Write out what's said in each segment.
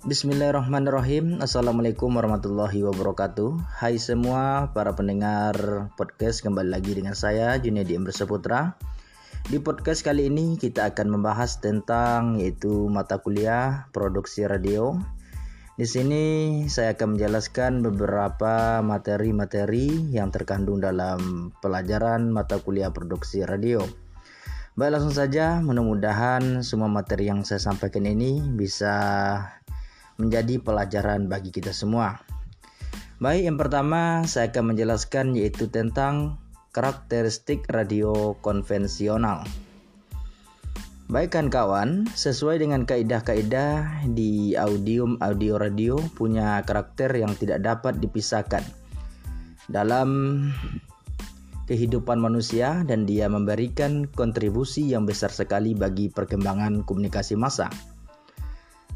Bismillahirrahmanirrahim. Assalamualaikum warahmatullahi wabarakatuh. Hai semua para pendengar podcast Kembali lagi dengan saya Junedi Emre Saputra. Di podcast kali ini kita akan membahas tentang Yaitu mata kuliah produksi radio. Di sini saya akan menjelaskan beberapa materi-materi yang terkandung dalam pelajaran mata kuliah produksi radio. Baik langsung saja, mudah-mudahan semua materi yang saya sampaikan ini bisa menjadi pelajaran bagi kita semua. Baik, yang pertama saya akan menjelaskan yaitu tentang karakteristik radio konvensional. Baik kan kawan, sesuai dengan kaidah-kaidah di audio audio radio punya karakter yang tidak dapat dipisahkan dalam kehidupan manusia dan dia memberikan kontribusi yang besar sekali bagi perkembangan komunikasi massa.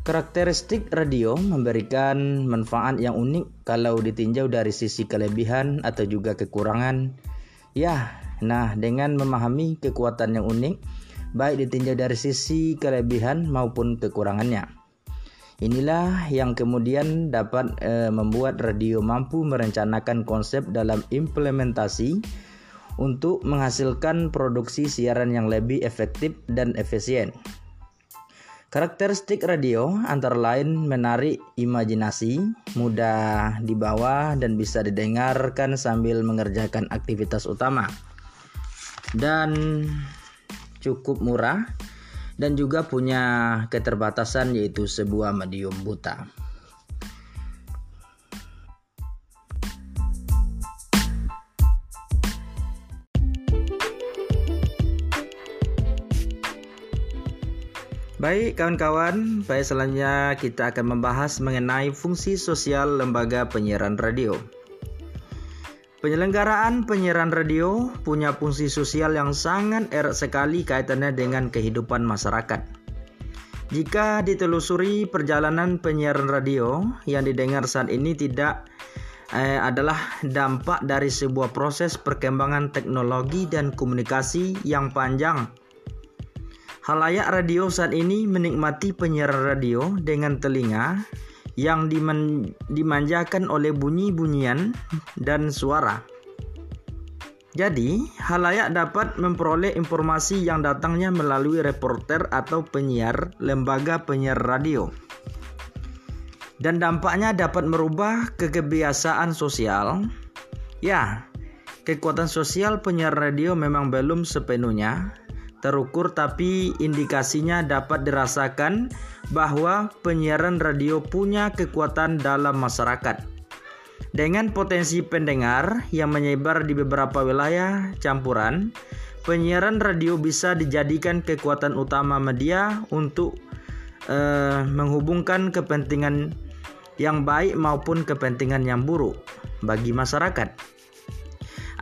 Karakteristik radio memberikan manfaat yang unik kalau ditinjau dari sisi kelebihan atau juga kekurangan. Ya, nah dengan memahami kekuatan yang unik, baik ditinjau dari sisi kelebihan maupun kekurangannya. Inilah yang kemudian dapat e, membuat radio mampu merencanakan konsep dalam implementasi untuk menghasilkan produksi siaran yang lebih efektif dan efisien. Karakteristik radio antara lain menarik imajinasi, mudah dibawa dan bisa didengarkan sambil mengerjakan aktivitas utama. Dan cukup murah dan juga punya keterbatasan yaitu sebuah medium buta. Baik kawan-kawan, baik selanjutnya kita akan membahas mengenai fungsi sosial lembaga penyiaran radio. Penyelenggaraan penyiaran radio punya fungsi sosial yang sangat erat sekali kaitannya dengan kehidupan masyarakat. Jika ditelusuri perjalanan penyiaran radio yang didengar saat ini tidak eh, adalah dampak dari sebuah proses perkembangan teknologi dan komunikasi yang panjang. Halayak radio saat ini menikmati penyiaran radio dengan telinga yang diman dimanjakan oleh bunyi-bunyian dan suara. Jadi, halayak dapat memperoleh informasi yang datangnya melalui reporter atau penyiar lembaga penyiar radio. Dan dampaknya dapat merubah kekebiasaan sosial. Ya, kekuatan sosial penyiar radio memang belum sepenuhnya terukur tapi indikasinya dapat dirasakan bahwa penyiaran radio punya kekuatan dalam masyarakat. Dengan potensi pendengar yang menyebar di beberapa wilayah campuran, penyiaran radio bisa dijadikan kekuatan utama media untuk uh, menghubungkan kepentingan yang baik maupun kepentingan yang buruk bagi masyarakat.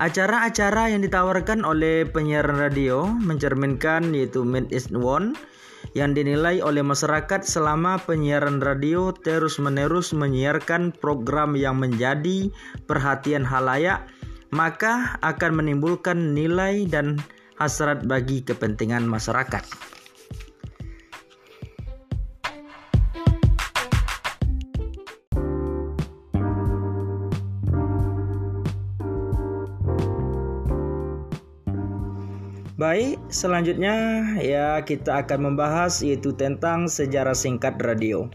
Acara-acara yang ditawarkan oleh penyiaran radio mencerminkan yaitu Mid East One yang dinilai oleh masyarakat selama penyiaran radio terus-menerus menyiarkan program yang menjadi perhatian halayak maka akan menimbulkan nilai dan hasrat bagi kepentingan masyarakat. Baik, selanjutnya ya kita akan membahas yaitu tentang sejarah singkat radio.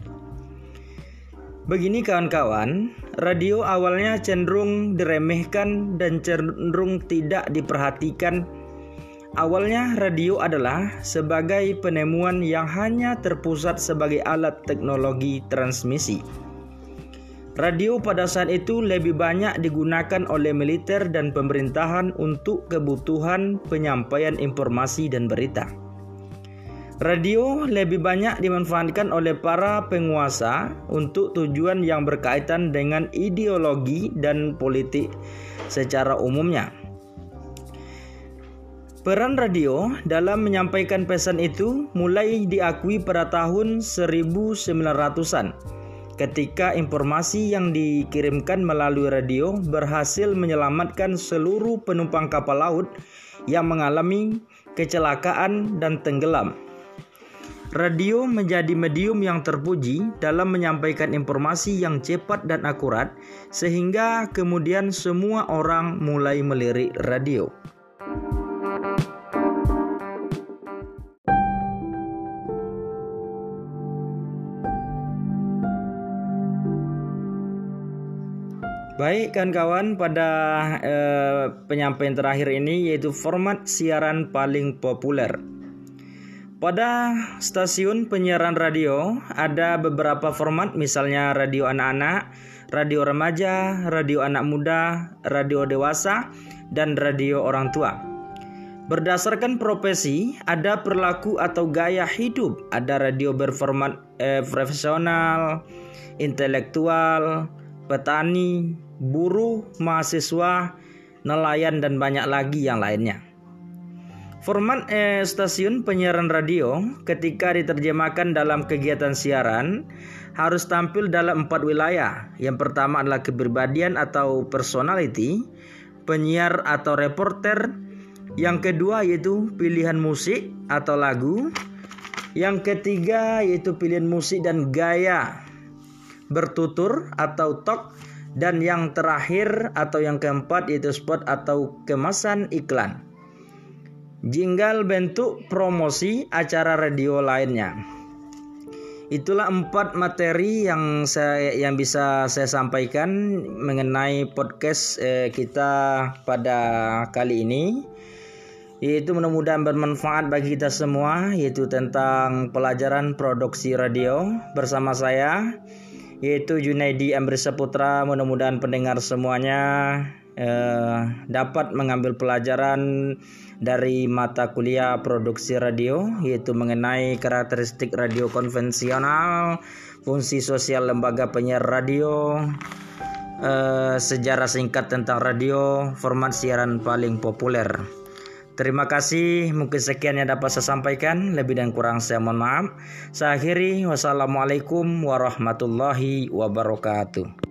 Begini kawan-kawan, radio awalnya cenderung diremehkan dan cenderung tidak diperhatikan. Awalnya radio adalah sebagai penemuan yang hanya terpusat sebagai alat teknologi transmisi. Radio pada saat itu lebih banyak digunakan oleh militer dan pemerintahan untuk kebutuhan penyampaian informasi dan berita. Radio lebih banyak dimanfaatkan oleh para penguasa untuk tujuan yang berkaitan dengan ideologi dan politik secara umumnya. Peran radio dalam menyampaikan pesan itu mulai diakui pada tahun 1900-an ketika informasi yang dikirimkan melalui radio berhasil menyelamatkan seluruh penumpang kapal laut yang mengalami kecelakaan dan tenggelam. radio menjadi medium yang terpuji dalam menyampaikan informasi yang cepat dan akurat, sehingga kemudian semua orang mulai melirik radio. Baik kan kawan pada eh, penyampaian terakhir ini yaitu format siaran paling populer. Pada stasiun penyiaran radio ada beberapa format misalnya radio anak-anak, radio remaja, radio anak muda, radio dewasa, dan radio orang tua. Berdasarkan profesi, ada perilaku atau gaya hidup. Ada radio berformat eh, profesional, intelektual, petani, buruh, mahasiswa, nelayan, dan banyak lagi yang lainnya. Format eh, stasiun penyiaran radio ketika diterjemahkan dalam kegiatan siaran harus tampil dalam empat wilayah. Yang pertama adalah kepribadian atau personality, penyiar atau reporter. Yang kedua yaitu pilihan musik atau lagu. Yang ketiga yaitu pilihan musik dan gaya bertutur atau talk dan yang terakhir atau yang keempat yaitu spot atau kemasan iklan. Jinggal bentuk promosi acara radio lainnya. Itulah empat materi yang saya yang bisa saya sampaikan mengenai podcast eh, kita pada kali ini. Yaitu mudah-mudahan bermanfaat bagi kita semua yaitu tentang pelajaran produksi radio bersama saya yaitu Junaidi Amrisa Putra. Mudah-mudahan pendengar semuanya eh, dapat mengambil pelajaran dari mata kuliah produksi radio yaitu mengenai karakteristik radio konvensional, fungsi sosial lembaga penyiar radio, eh, sejarah singkat tentang radio, format siaran paling populer. Terima kasih, mungkin sekian yang dapat saya sampaikan. Lebih dan kurang saya mohon maaf. Saya akhiri, wassalamualaikum warahmatullahi wabarakatuh.